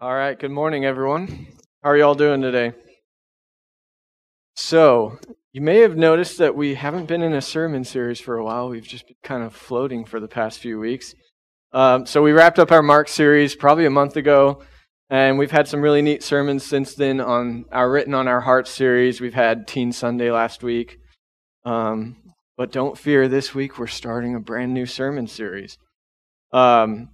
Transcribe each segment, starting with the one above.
All right, good morning, everyone. How are you all doing today? So, you may have noticed that we haven't been in a sermon series for a while. We've just been kind of floating for the past few weeks. Um, so, we wrapped up our Mark series probably a month ago, and we've had some really neat sermons since then on our Written on Our Hearts series. We've had Teen Sunday last week. Um, but don't fear, this week we're starting a brand new sermon series. Um,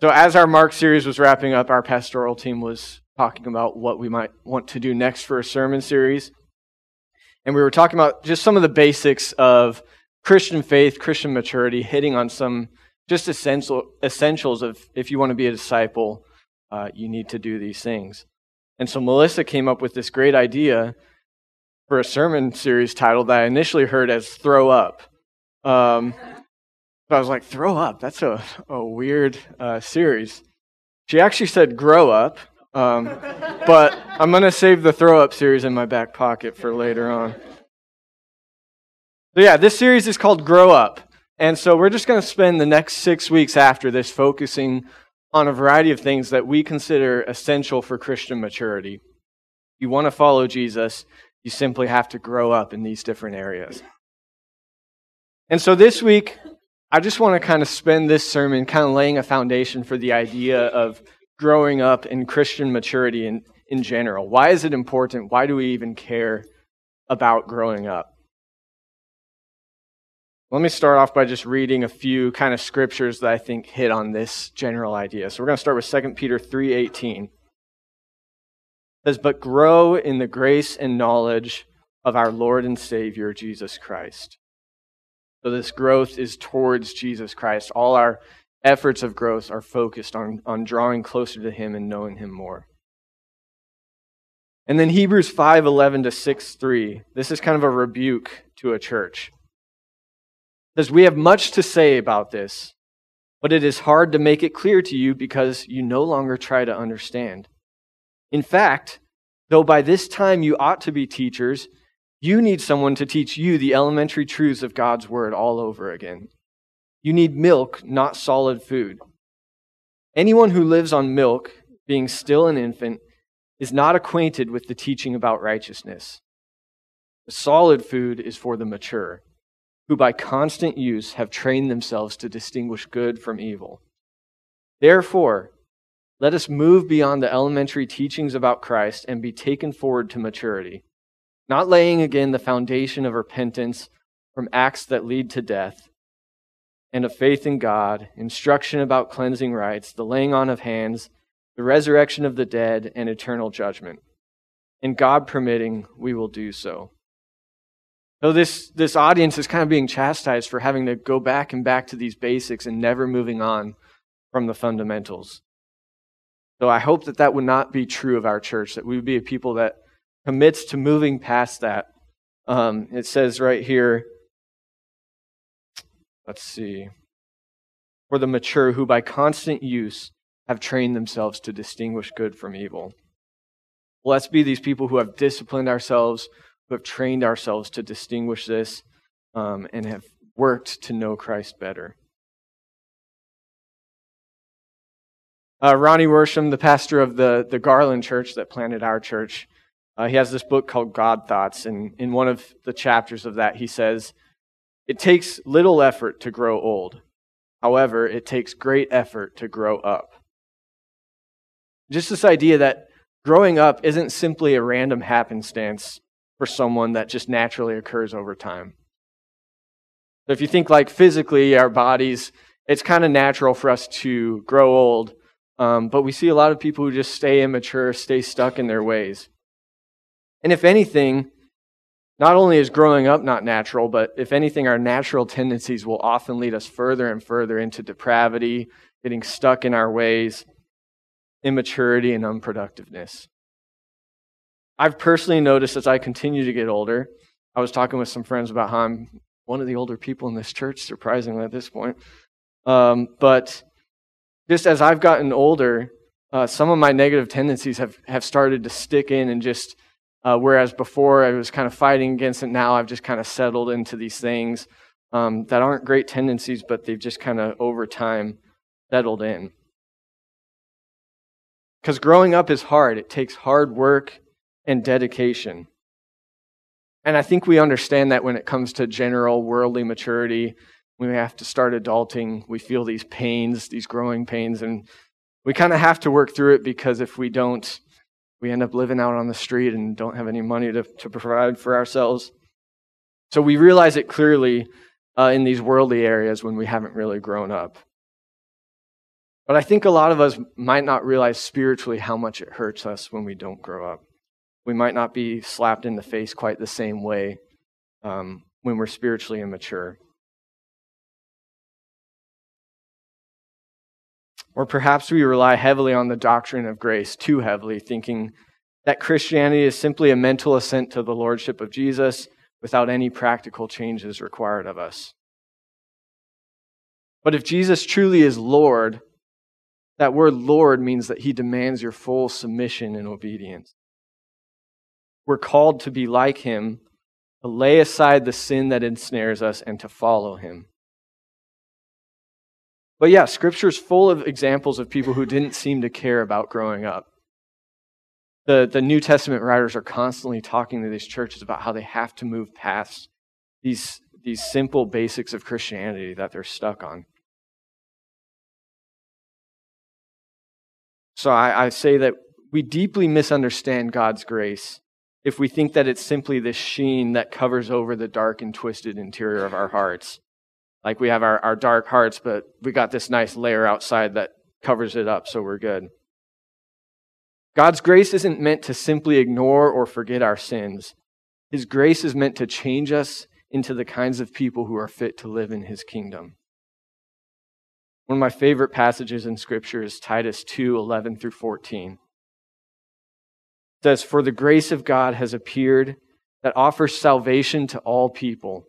so, as our Mark series was wrapping up, our pastoral team was talking about what we might want to do next for a sermon series. And we were talking about just some of the basics of Christian faith, Christian maturity, hitting on some just essential essentials of if you want to be a disciple, uh, you need to do these things. And so Melissa came up with this great idea for a sermon series title that I initially heard as "Throw Up." Um, but I was like, throw up? That's a, a weird uh, series. She actually said grow up, um, but I'm going to save the throw up series in my back pocket for later on. So, yeah, this series is called Grow Up. And so we're just going to spend the next six weeks after this focusing on a variety of things that we consider essential for Christian maturity. You want to follow Jesus, you simply have to grow up in these different areas. And so this week, I just want to kind of spend this sermon kind of laying a foundation for the idea of growing up in Christian maturity in, in general. Why is it important? Why do we even care about growing up? Let me start off by just reading a few kind of scriptures that I think hit on this general idea. So we're going to start with 2 Peter 3:18. It says, "But grow in the grace and knowledge of our Lord and Savior Jesus Christ." So this growth is towards Jesus Christ. All our efforts of growth are focused on, on drawing closer to Him and knowing Him more. And then Hebrews 5 11 to 6 3. This is kind of a rebuke to a church. It says, We have much to say about this, but it is hard to make it clear to you because you no longer try to understand. In fact, though by this time you ought to be teachers, you need someone to teach you the elementary truths of God's Word all over again. You need milk, not solid food. Anyone who lives on milk, being still an infant, is not acquainted with the teaching about righteousness. The solid food is for the mature, who by constant use have trained themselves to distinguish good from evil. Therefore, let us move beyond the elementary teachings about Christ and be taken forward to maturity not laying again the foundation of repentance from acts that lead to death, and of faith in God, instruction about cleansing rites, the laying on of hands, the resurrection of the dead, and eternal judgment. And God permitting, we will do so. So this, this audience is kind of being chastised for having to go back and back to these basics and never moving on from the fundamentals. So I hope that that would not be true of our church, that we would be a people that commits to moving past that. Um, it says right here, let's see, for the mature who by constant use have trained themselves to distinguish good from evil. let's be these people who have disciplined ourselves, who have trained ourselves to distinguish this, um, and have worked to know Christ better. Uh, Ronnie Worsham, the pastor of the, the Garland church that planted our church, uh, he has this book called God Thoughts, and in one of the chapters of that, he says, It takes little effort to grow old. However, it takes great effort to grow up. Just this idea that growing up isn't simply a random happenstance for someone that just naturally occurs over time. So if you think like physically, our bodies, it's kind of natural for us to grow old, um, but we see a lot of people who just stay immature, stay stuck in their ways. And if anything, not only is growing up not natural, but if anything, our natural tendencies will often lead us further and further into depravity, getting stuck in our ways, immaturity, and unproductiveness. I've personally noticed as I continue to get older, I was talking with some friends about how I'm one of the older people in this church, surprisingly at this point. Um, but just as I've gotten older, uh, some of my negative tendencies have, have started to stick in and just uh, whereas before I was kind of fighting against it, now I've just kind of settled into these things um, that aren't great tendencies, but they've just kind of over time settled in. Because growing up is hard, it takes hard work and dedication. And I think we understand that when it comes to general worldly maturity, we have to start adulting, we feel these pains, these growing pains, and we kind of have to work through it because if we don't, we end up living out on the street and don't have any money to, to provide for ourselves. So we realize it clearly uh, in these worldly areas when we haven't really grown up. But I think a lot of us might not realize spiritually how much it hurts us when we don't grow up. We might not be slapped in the face quite the same way um, when we're spiritually immature. Or perhaps we rely heavily on the doctrine of grace, too heavily, thinking that Christianity is simply a mental assent to the Lordship of Jesus without any practical changes required of us. But if Jesus truly is Lord, that word Lord means that he demands your full submission and obedience. We're called to be like him, to lay aside the sin that ensnares us, and to follow him. But yeah, scripture's full of examples of people who didn't seem to care about growing up. The, the New Testament writers are constantly talking to these churches about how they have to move past these, these simple basics of Christianity that they're stuck on. So I, I say that we deeply misunderstand God's grace if we think that it's simply this sheen that covers over the dark and twisted interior of our hearts. Like we have our, our dark hearts, but we got this nice layer outside that covers it up, so we're good. God's grace isn't meant to simply ignore or forget our sins. His grace is meant to change us into the kinds of people who are fit to live in his kingdom. One of my favorite passages in Scripture is Titus 2 11 through 14. It says, For the grace of God has appeared that offers salvation to all people.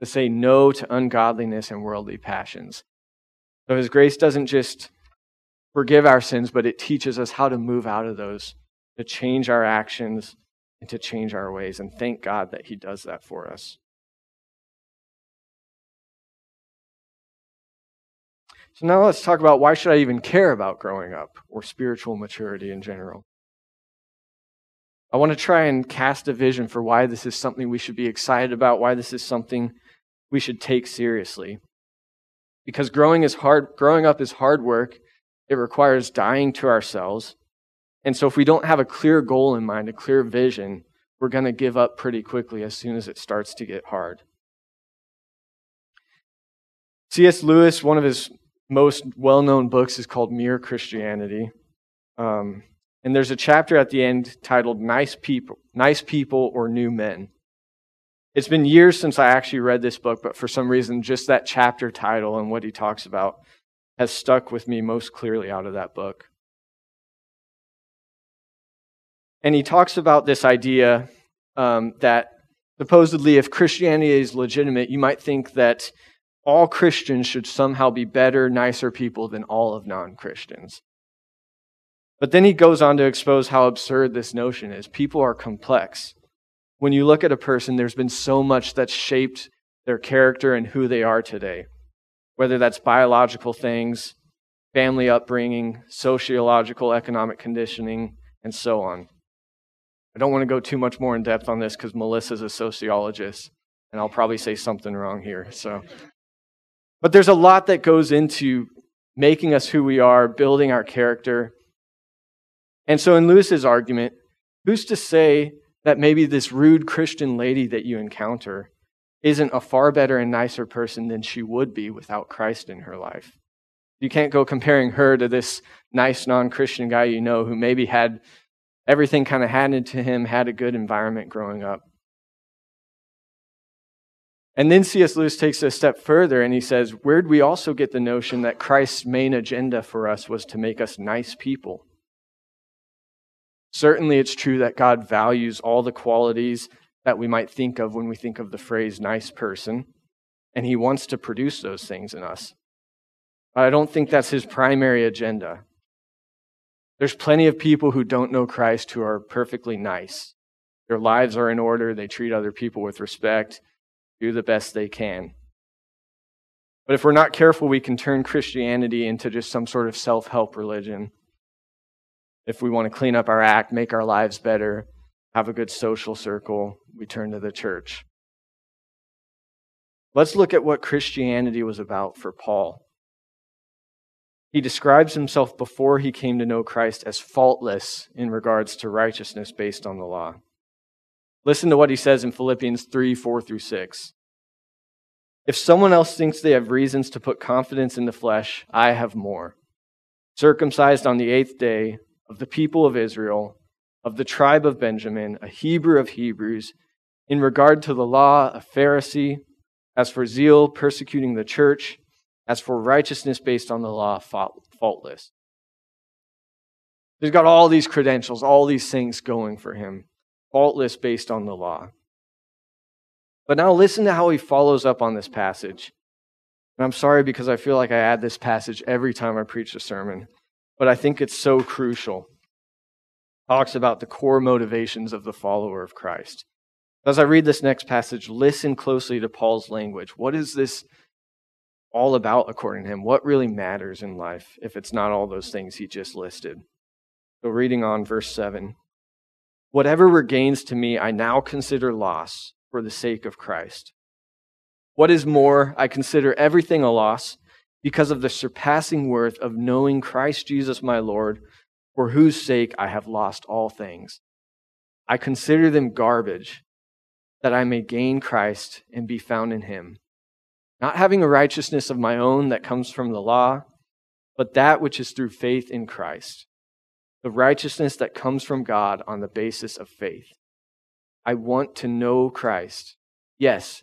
to say no to ungodliness and worldly passions. So his grace doesn't just forgive our sins, but it teaches us how to move out of those, to change our actions, and to change our ways. And thank God that he does that for us. So now let's talk about why should I even care about growing up or spiritual maturity in general. I want to try and cast a vision for why this is something we should be excited about, why this is something we should take seriously. Because growing is hard growing up is hard work. It requires dying to ourselves. And so if we don't have a clear goal in mind, a clear vision, we're going to give up pretty quickly as soon as it starts to get hard. C.S. Lewis, one of his most well known books is called Mere Christianity. Um, and there's a chapter at the end titled Nice People, Nice People or New Men. It's been years since I actually read this book, but for some reason, just that chapter title and what he talks about has stuck with me most clearly out of that book. And he talks about this idea um, that supposedly, if Christianity is legitimate, you might think that all Christians should somehow be better, nicer people than all of non Christians. But then he goes on to expose how absurd this notion is. People are complex. When you look at a person, there's been so much that's shaped their character and who they are today, whether that's biological things, family upbringing, sociological, economic conditioning, and so on. I don't want to go too much more in depth on this because Melissa's a sociologist, and I'll probably say something wrong here. So but there's a lot that goes into making us who we are, building our character. And so, in Lewis's argument, who's to say that maybe this rude Christian lady that you encounter isn't a far better and nicer person than she would be without Christ in her life? You can't go comparing her to this nice non Christian guy you know who maybe had everything kind of handed to him, had a good environment growing up. And then C.S. Lewis takes a step further and he says, Where'd we also get the notion that Christ's main agenda for us was to make us nice people? Certainly, it's true that God values all the qualities that we might think of when we think of the phrase nice person, and He wants to produce those things in us. But I don't think that's His primary agenda. There's plenty of people who don't know Christ who are perfectly nice. Their lives are in order, they treat other people with respect, do the best they can. But if we're not careful, we can turn Christianity into just some sort of self help religion. If we want to clean up our act, make our lives better, have a good social circle, we turn to the church. Let's look at what Christianity was about for Paul. He describes himself before he came to know Christ as faultless in regards to righteousness based on the law. Listen to what he says in Philippians 3 4 through 6. If someone else thinks they have reasons to put confidence in the flesh, I have more. Circumcised on the eighth day, of the people of Israel, of the tribe of Benjamin, a Hebrew of Hebrews, in regard to the law, a Pharisee, as for zeal, persecuting the church, as for righteousness based on the law, faultless. He's got all these credentials, all these things going for him, faultless based on the law. But now listen to how he follows up on this passage. And I'm sorry because I feel like I add this passage every time I preach a sermon, but I think it's so crucial. Talks about the core motivations of the follower of Christ. As I read this next passage, listen closely to Paul's language. What is this all about, according to him? What really matters in life if it's not all those things he just listed? So, reading on verse 7 Whatever were gains to me, I now consider loss for the sake of Christ. What is more, I consider everything a loss because of the surpassing worth of knowing Christ Jesus my Lord, for whose sake I have lost all things. I consider them garbage, that I may gain Christ and be found in him, not having a righteousness of my own that comes from the law, but that which is through faith in Christ, the righteousness that comes from God on the basis of faith I want to know Christ. Yes,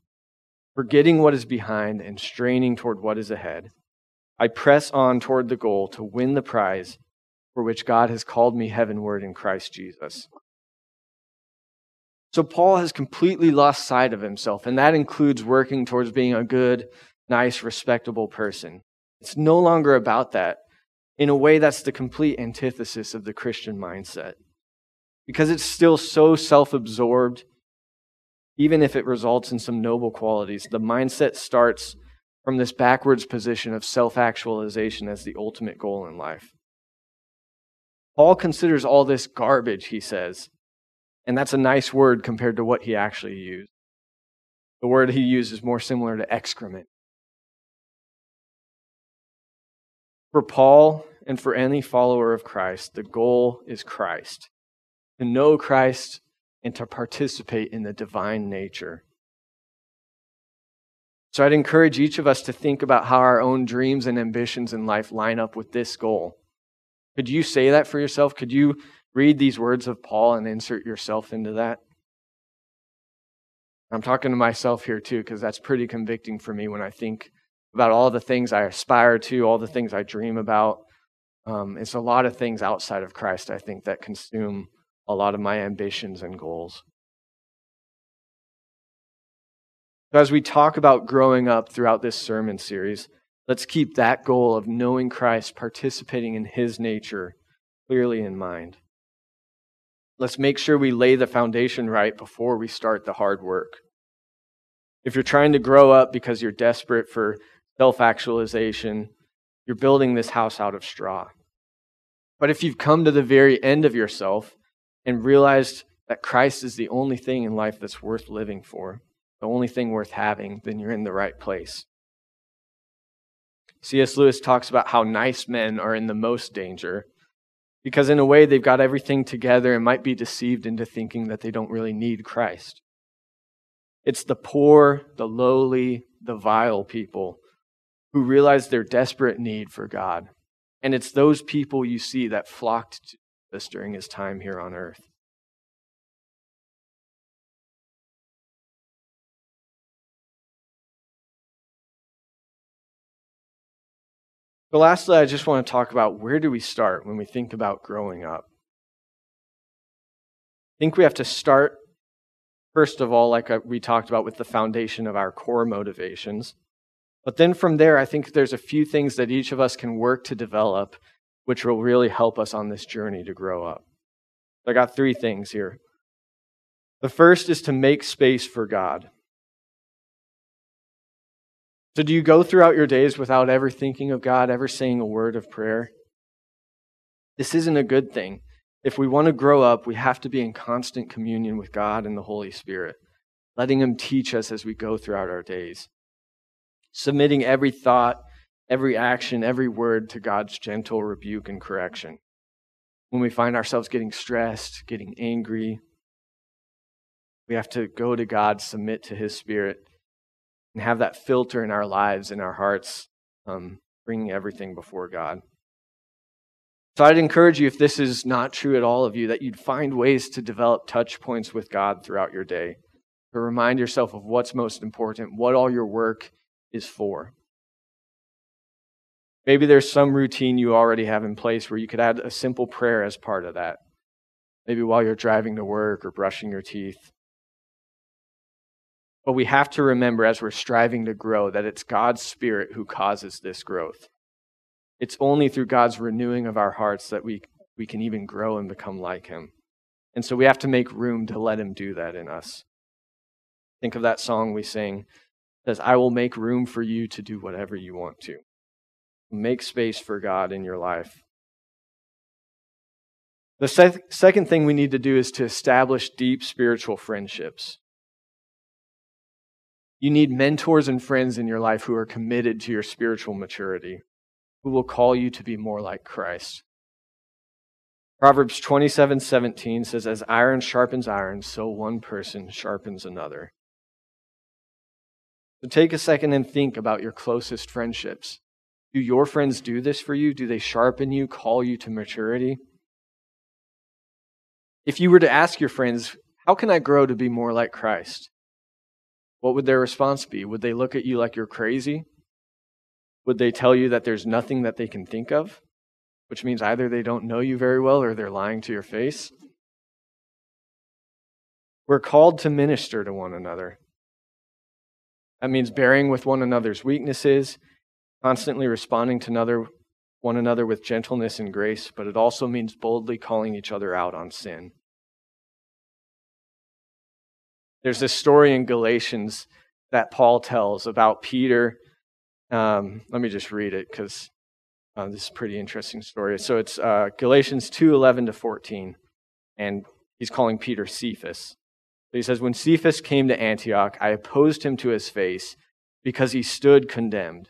forgetting what is behind and straining toward what is ahead, I press on toward the goal to win the prize for which God has called me heavenward in Christ Jesus. So Paul has completely lost sight of himself, and that includes working towards being a good, nice, respectable person. It's no longer about that. In a way, that's the complete antithesis of the Christian mindset. Because it's still so self absorbed even if it results in some noble qualities, the mindset starts from this backwards position of self actualization as the ultimate goal in life. Paul considers all this garbage, he says, and that's a nice word compared to what he actually used. The word he used is more similar to excrement. For Paul and for any follower of Christ, the goal is Christ. To know Christ and to participate in the divine nature. So I'd encourage each of us to think about how our own dreams and ambitions in life line up with this goal. Could you say that for yourself? Could you read these words of Paul and insert yourself into that? I'm talking to myself here too, because that's pretty convicting for me when I think about all the things I aspire to, all the things I dream about. Um, it's a lot of things outside of Christ, I think, that consume a lot of my ambitions and goals. So, As we talk about growing up throughout this sermon series, let's keep that goal of knowing Christ, participating in his nature, clearly in mind. Let's make sure we lay the foundation right before we start the hard work. If you're trying to grow up because you're desperate for self actualization, you're building this house out of straw. But if you've come to the very end of yourself and realized that Christ is the only thing in life that's worth living for, the only thing worth having, then you're in the right place. C.S. Lewis talks about how nice men are in the most danger. because, in a way, they've got everything together and might be deceived into thinking that they don't really need Christ. It's the poor, the lowly, the vile people who realize their desperate need for God. And it's those people you see that flocked during his time here on earth. But lastly, I just want to talk about where do we start when we think about growing up? I think we have to start, first of all, like uh, we talked about, with the foundation of our core motivations. But then from there, I think there's a few things that each of us can work to develop, which will really help us on this journey to grow up. I got three things here. The first is to make space for God. So, do you go throughout your days without ever thinking of God, ever saying a word of prayer? This isn't a good thing. If we want to grow up, we have to be in constant communion with God and the Holy Spirit, letting Him teach us as we go throughout our days. Submitting every thought, every action, every word to God's gentle rebuke and correction. When we find ourselves getting stressed, getting angry, we have to go to God, submit to His Spirit, and have that filter in our lives, in our hearts, um, bringing everything before God. So I'd encourage you, if this is not true at all of you, that you'd find ways to develop touch points with God throughout your day, to remind yourself of what's most important, what all your work is for. Maybe there's some routine you already have in place where you could add a simple prayer as part of that. Maybe while you're driving to work or brushing your teeth. But we have to remember as we're striving to grow that it's God's Spirit who causes this growth. It's only through God's renewing of our hearts that we, we can even grow and become like Him. And so we have to make room to let Him do that in us. Think of that song we sing says, I will make room for you to do whatever you want to. Make space for God in your life. The sec- second thing we need to do is to establish deep spiritual friendships. You need mentors and friends in your life who are committed to your spiritual maturity, who will call you to be more like Christ. Proverbs 27 17 says, As iron sharpens iron, so one person sharpens another. So take a second and think about your closest friendships. Do your friends do this for you? Do they sharpen you, call you to maturity? If you were to ask your friends, How can I grow to be more like Christ? what would their response be? Would they look at you like you're crazy? Would they tell you that there's nothing that they can think of? Which means either they don't know you very well or they're lying to your face. We're called to minister to one another. That means bearing with one another's weaknesses, constantly responding to another, one another with gentleness and grace, but it also means boldly calling each other out on sin. There's this story in Galatians that Paul tells about Peter. Um, let me just read it because uh, this is a pretty interesting story. So it's uh, Galatians 2 11 to 14, and he's calling Peter Cephas. he says, When Cephas came to Antioch, I opposed him to his face because he stood condemned.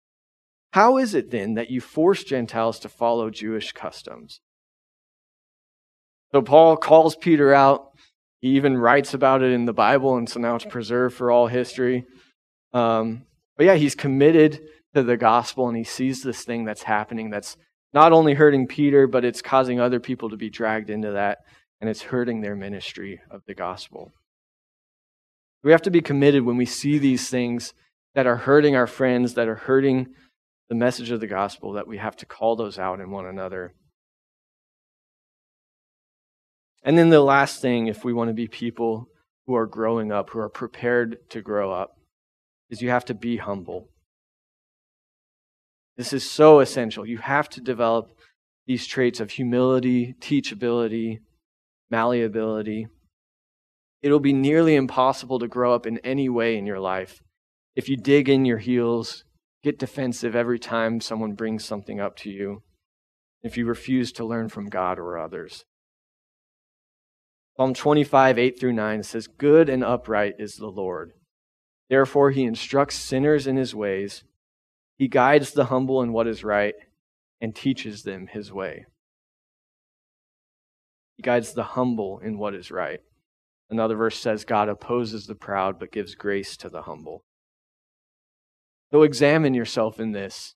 How is it then that you force Gentiles to follow Jewish customs? So Paul calls Peter out he even writes about it in the Bible, and so now it's preserved for all history. Um, but yeah, he's committed to the gospel, and he sees this thing that's happening that's not only hurting Peter, but it's causing other people to be dragged into that, and it's hurting their ministry of the gospel. We have to be committed when we see these things that are hurting our friends, that are hurting the message of the gospel, that we have to call those out in one another and then the last thing, if we want to be people who are growing up, who are prepared to grow up, is you have to be humble. This is so essential. You have to develop these traits of humility, teachability, malleability, it'll be nearly impossible to grow up in any way in your life if you dig in your heels, get defensive every time someone brings something up to you, if you refuse to learn from God or others. Psalm 25, 8 through 9 says, Good and upright is the Lord. Therefore, he instructs sinners in his ways. He guides the humble in what is right and teaches them his way. He guides the humble in what is right. Another verse says, God opposes the proud but gives grace to the humble. So examine yourself in this.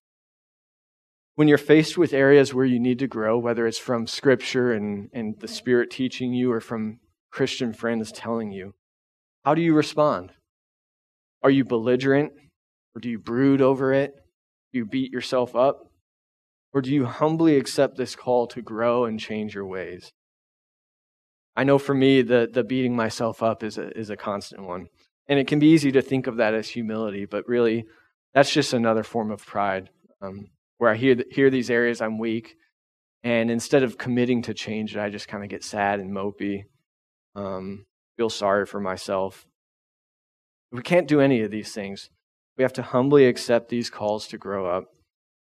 When you're faced with areas where you need to grow, whether it's from Scripture and, and the Spirit teaching you or from Christian friends telling you, how do you respond? Are you belligerent? Or do you brood over it? Do you beat yourself up? Or do you humbly accept this call to grow and change your ways? I know for me, the, the beating myself up is a, is a constant one. And it can be easy to think of that as humility, but really, that's just another form of pride. Um, where I hear, hear these areas I'm weak, and instead of committing to change it, I just kind of get sad and mopey, um, feel sorry for myself. We can't do any of these things. We have to humbly accept these calls to grow up.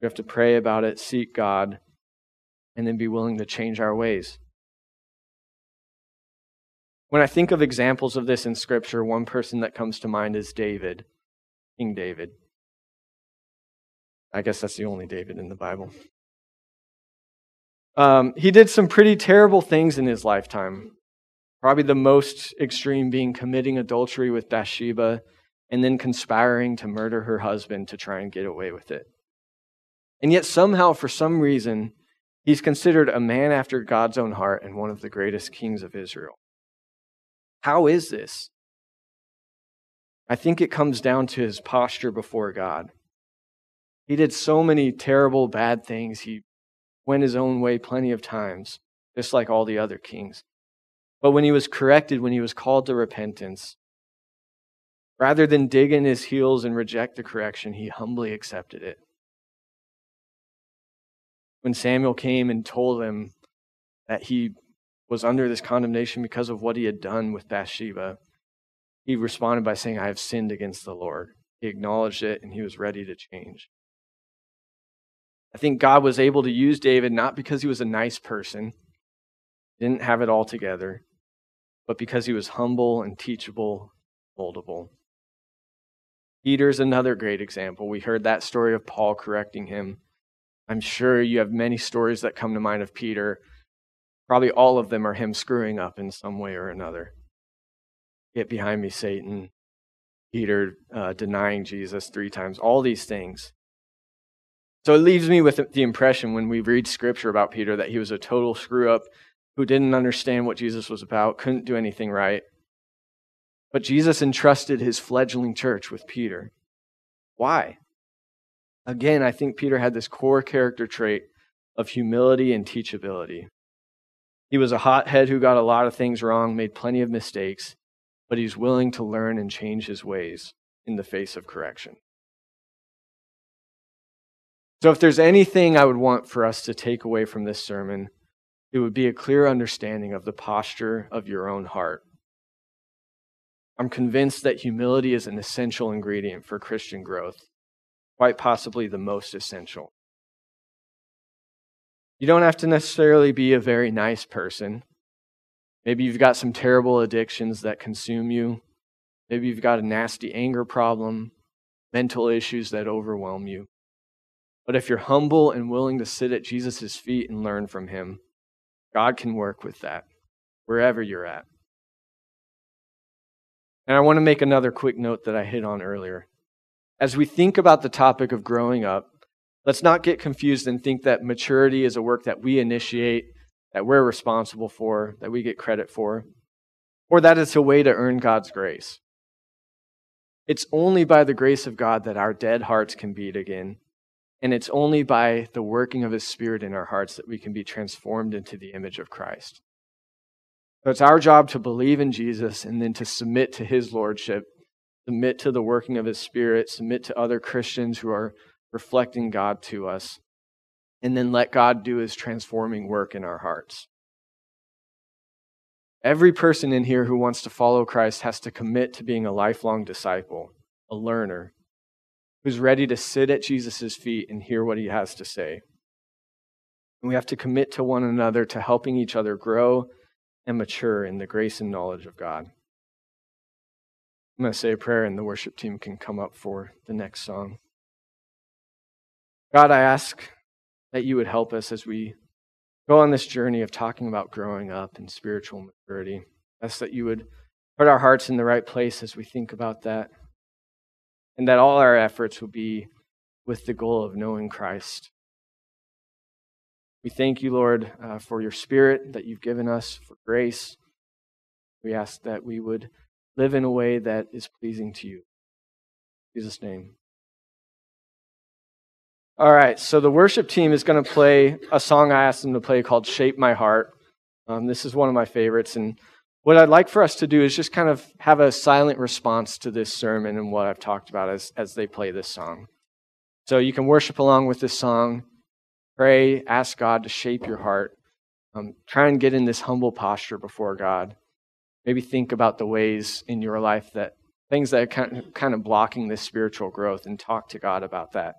We have to pray about it, seek God, and then be willing to change our ways. When I think of examples of this in Scripture, one person that comes to mind is David, King David. I guess that's the only David in the Bible. Um, he did some pretty terrible things in his lifetime. Probably the most extreme being committing adultery with Bathsheba and then conspiring to murder her husband to try and get away with it. And yet, somehow, for some reason, he's considered a man after God's own heart and one of the greatest kings of Israel. How is this? I think it comes down to his posture before God. He did so many terrible, bad things. He went his own way plenty of times, just like all the other kings. But when he was corrected, when he was called to repentance, rather than dig in his heels and reject the correction, he humbly accepted it. When Samuel came and told him that he was under this condemnation because of what he had done with Bathsheba, he responded by saying, I have sinned against the Lord. He acknowledged it and he was ready to change. I think God was able to use David not because he was a nice person, didn't have it all together, but because he was humble and teachable, moldable. Peter's another great example. We heard that story of Paul correcting him. I'm sure you have many stories that come to mind of Peter Probably all of them are him screwing up in some way or another. Get behind me, Satan. Peter uh, denying Jesus three times, all these things. So it leaves me with the impression when we read scripture about Peter that he was a total screw up who didn't understand what Jesus was about, couldn't do anything right. But Jesus entrusted his fledgling church with Peter. Why? Again, I think Peter had this core character trait of humility and teachability. He was a hothead who got a lot of things wrong, made plenty of mistakes, but he's willing to learn and change his ways in the face of correction. So, if there's anything I would want for us to take away from this sermon, it would be a clear understanding of the posture of your own heart. I'm convinced that humility is an essential ingredient for Christian growth, quite possibly the most essential. You don't have to necessarily be a very nice person. Maybe you've got some terrible addictions that consume you. Maybe you've got a nasty anger problem, mental issues that overwhelm you. But if you're humble and willing to sit at Jesus' feet and learn from him, God can work with that wherever you're at. And I want to make another quick note that I hit on earlier. As we think about the topic of growing up, Let's not get confused and think that maturity is a work that we initiate, that we're responsible for, that we get credit for, or that it's a way to earn God's grace. It's only by the grace of God that our dead hearts can beat again. And it's only by the working of His Spirit in our hearts that we can be transformed into the image of Christ. So it's our job to believe in Jesus and then to submit to His Lordship, submit to the working of His Spirit, submit to other Christians who are reflecting God to us. and then let God do his transforming work in our hearts. Every person in here who wants to follow Christ has to commit to being a lifelong disciple, a learner, who's ready to sit at Jesus' feet and hear what he has to say. And we have to commit to one another to helping each other grow and mature in the grace and knowledge of God. I'm going to say a prayer, and the worship team can come up for the next song. God, I ask that you would help us as we go on this journey of talking about growing up and spiritual maturity. I ask that you would put our hearts in the right place as we think about that, and that all our efforts will be with the goal of knowing Christ. We thank you, Lord, uh, for your spirit that you've given us, for grace. We ask that we would live in a way that is pleasing to you. In Jesus' name. All right, so the worship team is going to play a song I asked them to play called Shape My Heart. Um, this is one of my favorites. And what I'd like for us to do is just kind of have a silent response to this sermon and what I've talked about as, as they play this song. So you can worship along with this song, pray, ask God to shape your heart. Um, try and get in this humble posture before God. Maybe think about the ways in your life that things that are kind of, kind of blocking this spiritual growth and talk to God about that.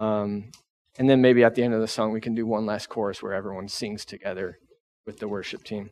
Um, and then maybe at the end of the song, we can do one last chorus where everyone sings together with the worship team.